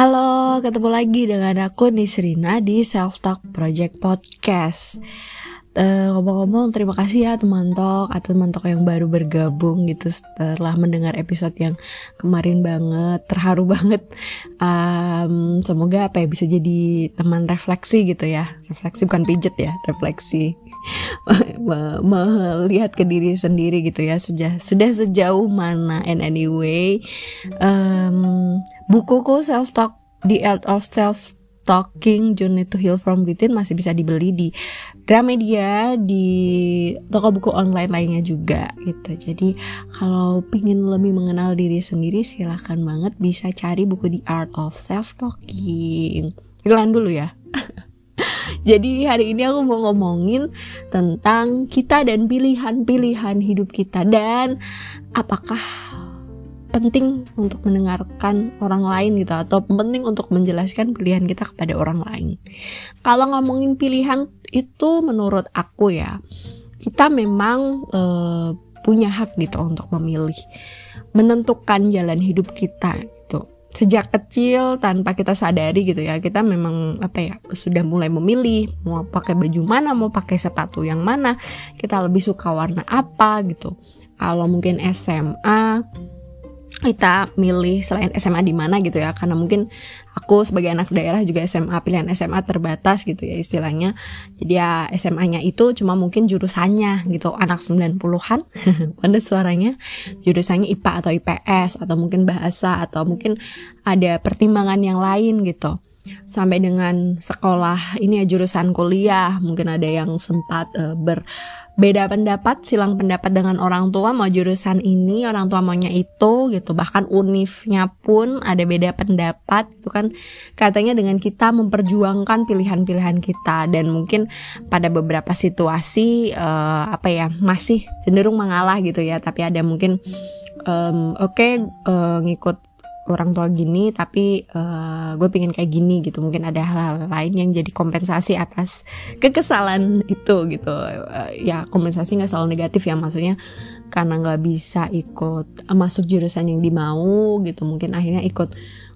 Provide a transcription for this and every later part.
Halo, ketemu lagi dengan aku Nisrina di Self Talk Project Podcast. Uh, ngomong-ngomong, terima kasih ya teman talk atau teman talk yang baru bergabung gitu setelah mendengar episode yang kemarin banget, terharu banget. Um, semoga apa ya bisa jadi teman refleksi gitu ya, refleksi bukan pijet ya, refleksi. melihat ke diri sendiri gitu ya sejah sudah sejauh mana and anyway um, bukuku self talk the art of self Talking Journey to Heal from Within masih bisa dibeli di Gramedia di toko buku online lainnya juga gitu. Jadi kalau pingin lebih mengenal diri sendiri silahkan banget bisa cari buku The Art of Self Talking. Iklan dulu ya. Jadi hari ini aku mau ngomongin tentang kita dan pilihan-pilihan hidup kita dan apakah penting untuk mendengarkan orang lain gitu atau penting untuk menjelaskan pilihan kita kepada orang lain. Kalau ngomongin pilihan itu menurut aku ya kita memang e, punya hak gitu untuk memilih menentukan jalan hidup kita sejak kecil tanpa kita sadari gitu ya kita memang apa ya sudah mulai memilih mau pakai baju mana mau pakai sepatu yang mana kita lebih suka warna apa gitu. Kalau mungkin SMA kita milih selain SMA di mana gitu ya karena mungkin aku sebagai anak daerah juga SMA pilihan SMA terbatas gitu ya istilahnya. Jadi ya SMA-nya itu cuma mungkin jurusannya gitu anak 90-an pada suaranya jurusannya IPA atau IPS atau mungkin bahasa atau mungkin ada pertimbangan yang lain gitu sampai dengan sekolah ini ya jurusan kuliah mungkin ada yang sempat uh, berbeda pendapat silang pendapat dengan orang tua mau jurusan ini orang tua maunya itu gitu. Bahkan unifnya pun ada beda pendapat itu kan. Katanya dengan kita memperjuangkan pilihan-pilihan kita. Dan mungkin pada beberapa situasi uh, apa ya masih cenderung mengalah gitu ya. Tapi ada mungkin um, oke okay, uh, eh, ngikut orang tua gini tapi uh, eh, gue pingin kayak gini gitu. Mungkin ada hal-hal lain yang jadi kompensasi atas kekesalan itu gitu. Uh, ya kompensasi nggak selalu negatif ya. Maksudnya karena nggak bisa ikut masuk jurusan yang dimau gitu mungkin akhirnya ikut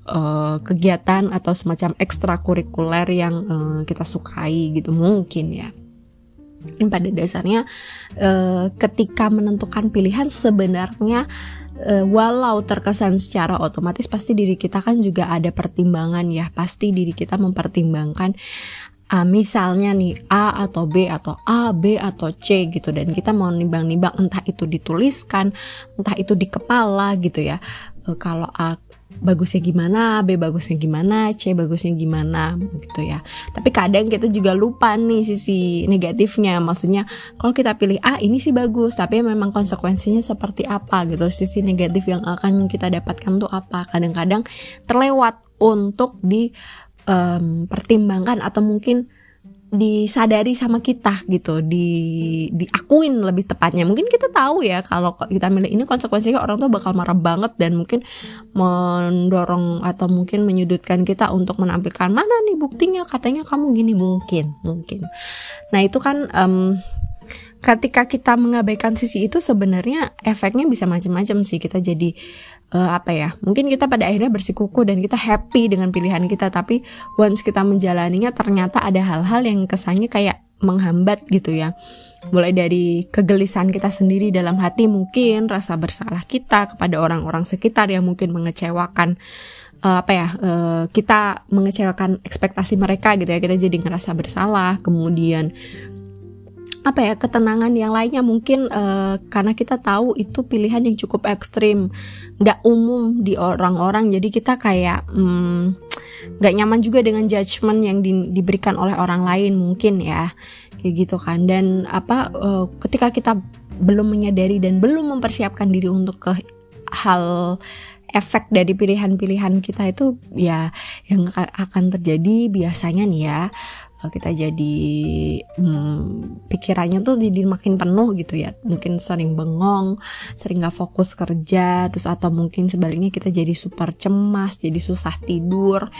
uh, kegiatan atau semacam ekstrakurikuler yang uh, kita sukai gitu. Mungkin ya. Pada dasarnya uh, ketika menentukan pilihan sebenarnya walau terkesan secara otomatis pasti diri kita kan juga ada pertimbangan ya. Pasti diri kita mempertimbangkan uh, misalnya nih A atau B atau A B atau C gitu dan kita mau nimbang-nimbang entah itu dituliskan entah itu di kepala gitu ya uh, kalau A bagusnya gimana, B bagusnya gimana, C bagusnya gimana gitu ya. Tapi kadang kita juga lupa nih sisi negatifnya. Maksudnya kalau kita pilih A ini sih bagus, tapi memang konsekuensinya seperti apa gitu. Sisi negatif yang akan kita dapatkan tuh apa? Kadang-kadang terlewat untuk dipertimbangkan um, atau mungkin disadari sama kita gitu di diakuin lebih tepatnya. Mungkin kita tahu ya kalau kita milih ini konsekuensinya orang tua bakal marah banget dan mungkin mendorong atau mungkin menyudutkan kita untuk menampilkan mana nih buktinya katanya kamu gini mungkin mungkin. Nah itu kan um, ketika kita mengabaikan sisi itu sebenarnya efeknya bisa macam-macam sih. Kita jadi uh, apa ya mungkin kita pada akhirnya bersikuku dan kita happy dengan pilihan kita tapi once kita menjalaninya ternyata ada hal-hal yang kesannya kayak menghambat gitu ya. Mulai dari kegelisahan kita sendiri dalam hati mungkin rasa bersalah kita kepada orang-orang sekitar yang mungkin mengecewakan uh, apa ya uh, kita mengecewakan ekspektasi mereka gitu ya. Kita jadi ngerasa bersalah kemudian apa ya ketenangan yang lainnya. Mungkin uh, karena kita tahu itu pilihan yang cukup ekstrim. Nggak umum di orang-orang. Jadi kita kayak hmm, nggak nyaman juga dengan judgement yang di, diberikan oleh orang lain mungkin ya. Kayak gitu kan. Dan apa uh, ketika kita belum menyadari dan belum mempersiapkan diri untuk ke hal efek dari pilihan-pilihan kita itu ya yang akan terjadi biasanya nih ya. Eh, kita jadi hmm, pikirannya tuh jadi makin penuh gitu ya. Mungkin sering bengong sering gak fokus kerja terus atau mungkin sebaliknya kita jadi super cemas jadi susah tidur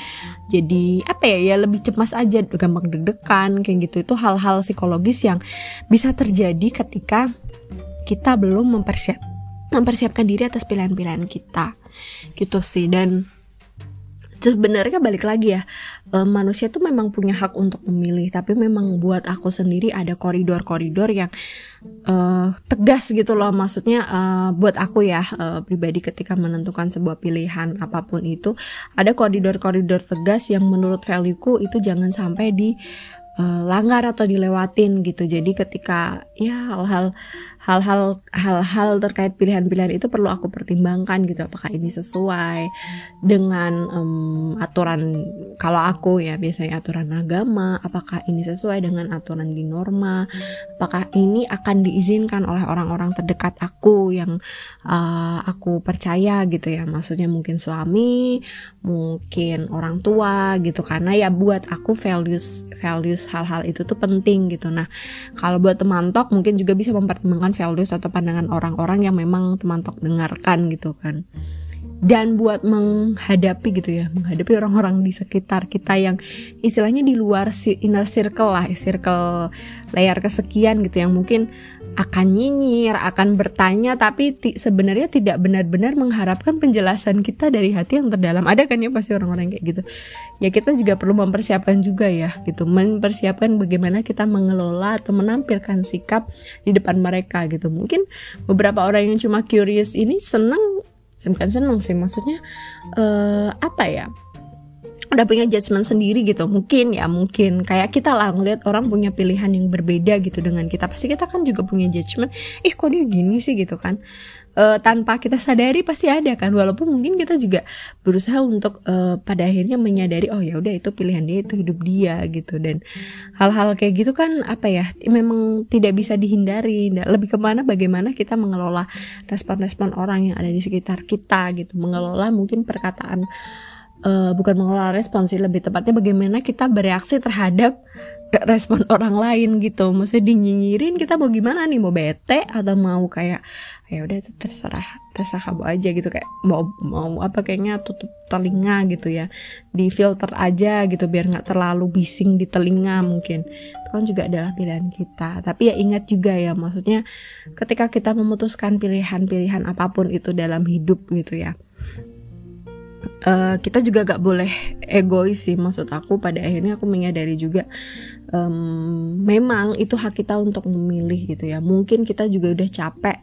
jadi apa ya ya lebih cemas aja gampang deg-degan kayak gitu. Itu hal-hal psikologis yang bisa terjadi ketika kita belum mempersiap mempersiapkan diri atas pilihan-pilihan kita gitu sih. Dan sebenarnya balik lagi ya uh, manusia tuh memang punya hak untuk memilih tapi memang buat aku sendiri ada koridor-koridor yang uh, tegas gitu loh. Maksudnya uh, buat aku ya uh, pribadi ketika menentukan sebuah pilihan apa pun itu ada koridor-koridor tegas yang menurut valueku itu jangan sampai di uh, langgar atau dilewatin gitu. Jadi ketika ya hal-hal hal-hal hal-hal terkait pilihan-pilihan itu perlu aku pertimbangkan gitu. Apakah ini sesuai dengan um, aturan kalau aku ya biasanya aturan agama apakah ini sesuai dengan aturan di norma apakah ini akan diizinkan oleh orang-orang terdekat aku yang uh, aku percaya gitu ya. Maksudnya mungkin suami mungkin orang tua gitu. Karena ya buat aku values values hal-hal itu tuh penting gitu. Nah kalau buat teman tok mungkin juga bisa mempertimbangkan values atau pandangan orang-orang yang memang teman tok dengarkan gitu kan. Dan buat menghadapi gitu ya menghadapi orang-orang di sekitar kita yang istilahnya di luar inner circle lah circle layar kesekian gitu yang mungkin akan nyinyir akan bertanya tapi sebenarnya tidak benar-benar mengharapkan penjelasan kita dari hati yang terdalam. Ada kan ya pasti orang-orang kayak gitu? Ya kita juga perlu mempersiapkan juga ya gitu. Mempersiapkan bagaimana kita mengelola atau menampilkan sikap di depan mereka gitu. Mungkin beberapa orang yang cuma curious ini seneng bukan seneng sih maksudnya uh, apa ya udah punya judgement sendiri gitu. Mungkin ya mungkin. Kayak kita lah ngeliat orang punya pilihan yang berbeda gitu dengan kita. Pasti kita kan juga punya judgement. Ih kok dia gini sih gitu kan? Uh, tanpa kita sadari pasti ada kan? Walaupun mungkin kita juga berusaha untuk uh, pada akhirnya menyadari oh ya udah itu pilihan dia itu hidup dia gitu. Dan hal-hal kayak gitu kan apa ya memang tidak bisa dihindari. Nah, lebih ke mana bagaimana kita mengelola respon-respon orang yang ada di sekitar kita gitu. Mengelola mungkin perkataan uh, bukan mengelola respon sih lebih tepatnya bagaimana kita bereaksi terhadap respon orang lain gitu. Maksudnya dinyinyirin kita mau gimana nih? Mau bete atau mau kayak ya udah itu terserah terserah kamu aja gitu. Kayak mau mau apa kayaknya tutup telinga gitu ya. Di filter aja gitu biar nggak terlalu bising di telinga mungkin. Itu kan juga adalah pilihan kita. Tapi ya ingat juga ya maksudnya ketika kita memutuskan pilihan-pilihan apa pun itu dalam hidup gitu ya uh, kita juga gak boleh egois sih maksud aku pada akhirnya aku menyadari juga um, memang itu hak kita untuk memilih gitu ya. Mungkin kita juga udah capek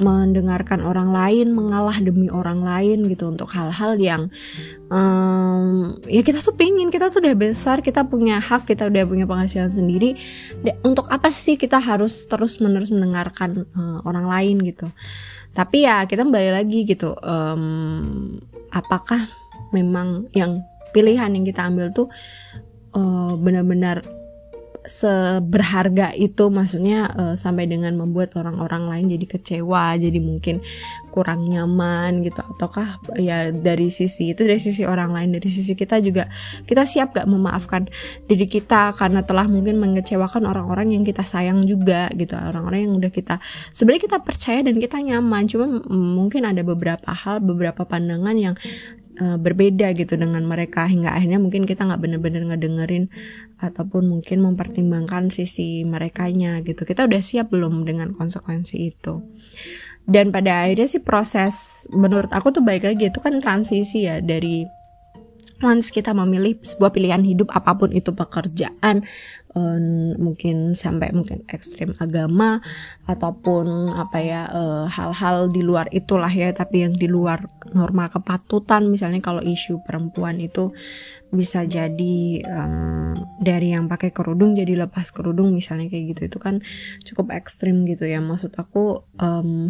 mendengarkan orang lain mengalah demi orang lain gitu untuk hal-hal yang um, ya kita tuh pingin kita tuh udah besar kita punya hak kita udah punya penghasilan sendiri. Untuk apa sih kita harus terus menerus mendengarkan uh, orang lain gitu? Tapi ya kita kembali lagi gitu um, apakah memang yang pilihan yang kita ambil tuh uh, benar-benar seberharga itu maksudnya uh, sampai dengan membuat orang-orang lain jadi kecewa jadi mungkin kurang nyaman gitu. Ataukah ya dari sisi itu dari sisi orang lain dari sisi kita juga kita siap gak memaafkan diri kita karena telah mungkin mengecewakan orang-orang yang kita sayang juga gitu orang-orang yang udah kita sebenarnya kita percaya dan kita nyaman. Cuma mungkin ada beberapa hal beberapa pandangan yang uh, berbeda gitu dengan mereka. Hingga akhirnya mungkin kita nggak bener-bener ngedengerin ataupun mungkin mempertimbangkan sisi mereka nya gitu. Kita udah siap belum dengan konsekuensi itu? Dan pada akhirnya sih proses menurut aku tuh baik lagi itu kan transisi ya dari once kita memilih sebuah pilihan hidup apa pun itu pekerjaan um, mungkin sampai mungkin ekstrim agama ataupun apa ya uh, hal-hal di luar itulah ya tapi yang di luar norma kepatutan. Misalnya kalau isu perempuan itu bisa jadi um, dari yang pakai kerudung jadi lepas kerudung misalnya kayak gitu. Itu kan cukup ekstrim gitu ya. Maksud aku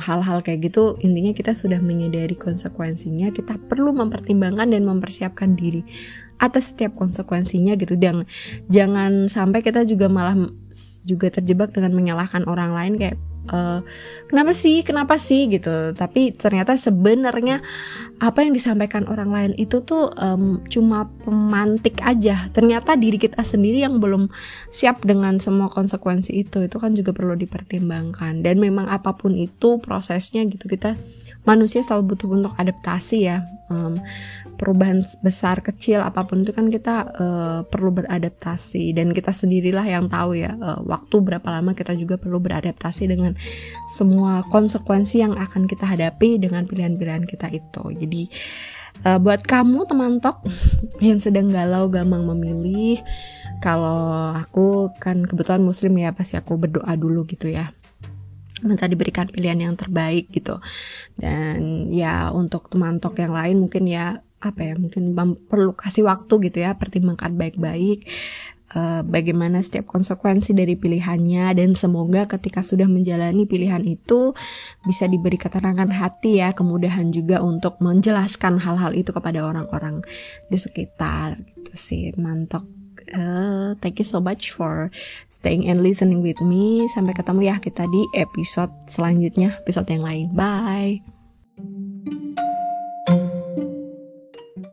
hal-hal um, kayak gitu intinya kita sudah menyadari konsekuensinya. Kita perlu mempertimbangkan dan mempersiapkan diri atas setiap konsekuensinya gitu. Dan jangan sampai kita juga malah juga terjebak dengan menyalahkan orang lain kayak uh, kenapa sih kenapa sih gitu. Tapi ternyata sebenarnya apa yang disampaikan orang lain itu tuh um, cuma pemantik aja. Ternyata diri kita sendiri yang belum siap dengan semua konsekuensi itu. Itu kan juga perlu dipertimbangkan. Dan memang apa pun itu prosesnya gitu kita manusia selalu butuh untuk adaptasi ya. Um, perubahan besar kecil apa pun itu kan kita uh, perlu beradaptasi. Dan kita sendirilah yang tahu ya uh, waktu berapa lama kita juga perlu beradaptasi dengan semua konsekuensi yang akan kita hadapi dengan pilihan-pilihan kita itu. Jadi uh, buat kamu teman tok yang sedang galau gampang memilih kalau aku kan kebetulan muslim ya pasti aku berdoa dulu gitu ya minta diberikan pilihan yang terbaik gitu. Dan ya untuk teman tok yang lain mungkin ya apa ya mungkin perlu kasih waktu gitu ya pertimbangkan baik-baik uh, bagaimana setiap konsekuensi dari pilihannya. Dan semoga ketika sudah menjalani pilihan itu bisa diberi ketenangan hati ya kemudahan juga untuk menjelaskan hal-hal itu kepada orang-orang di sekitar gitu sih. Mantap Uh, thank you so much for staying and listening with me. Sampai ketemu ya kita di episode selanjutnya, episode yang lain. Bye.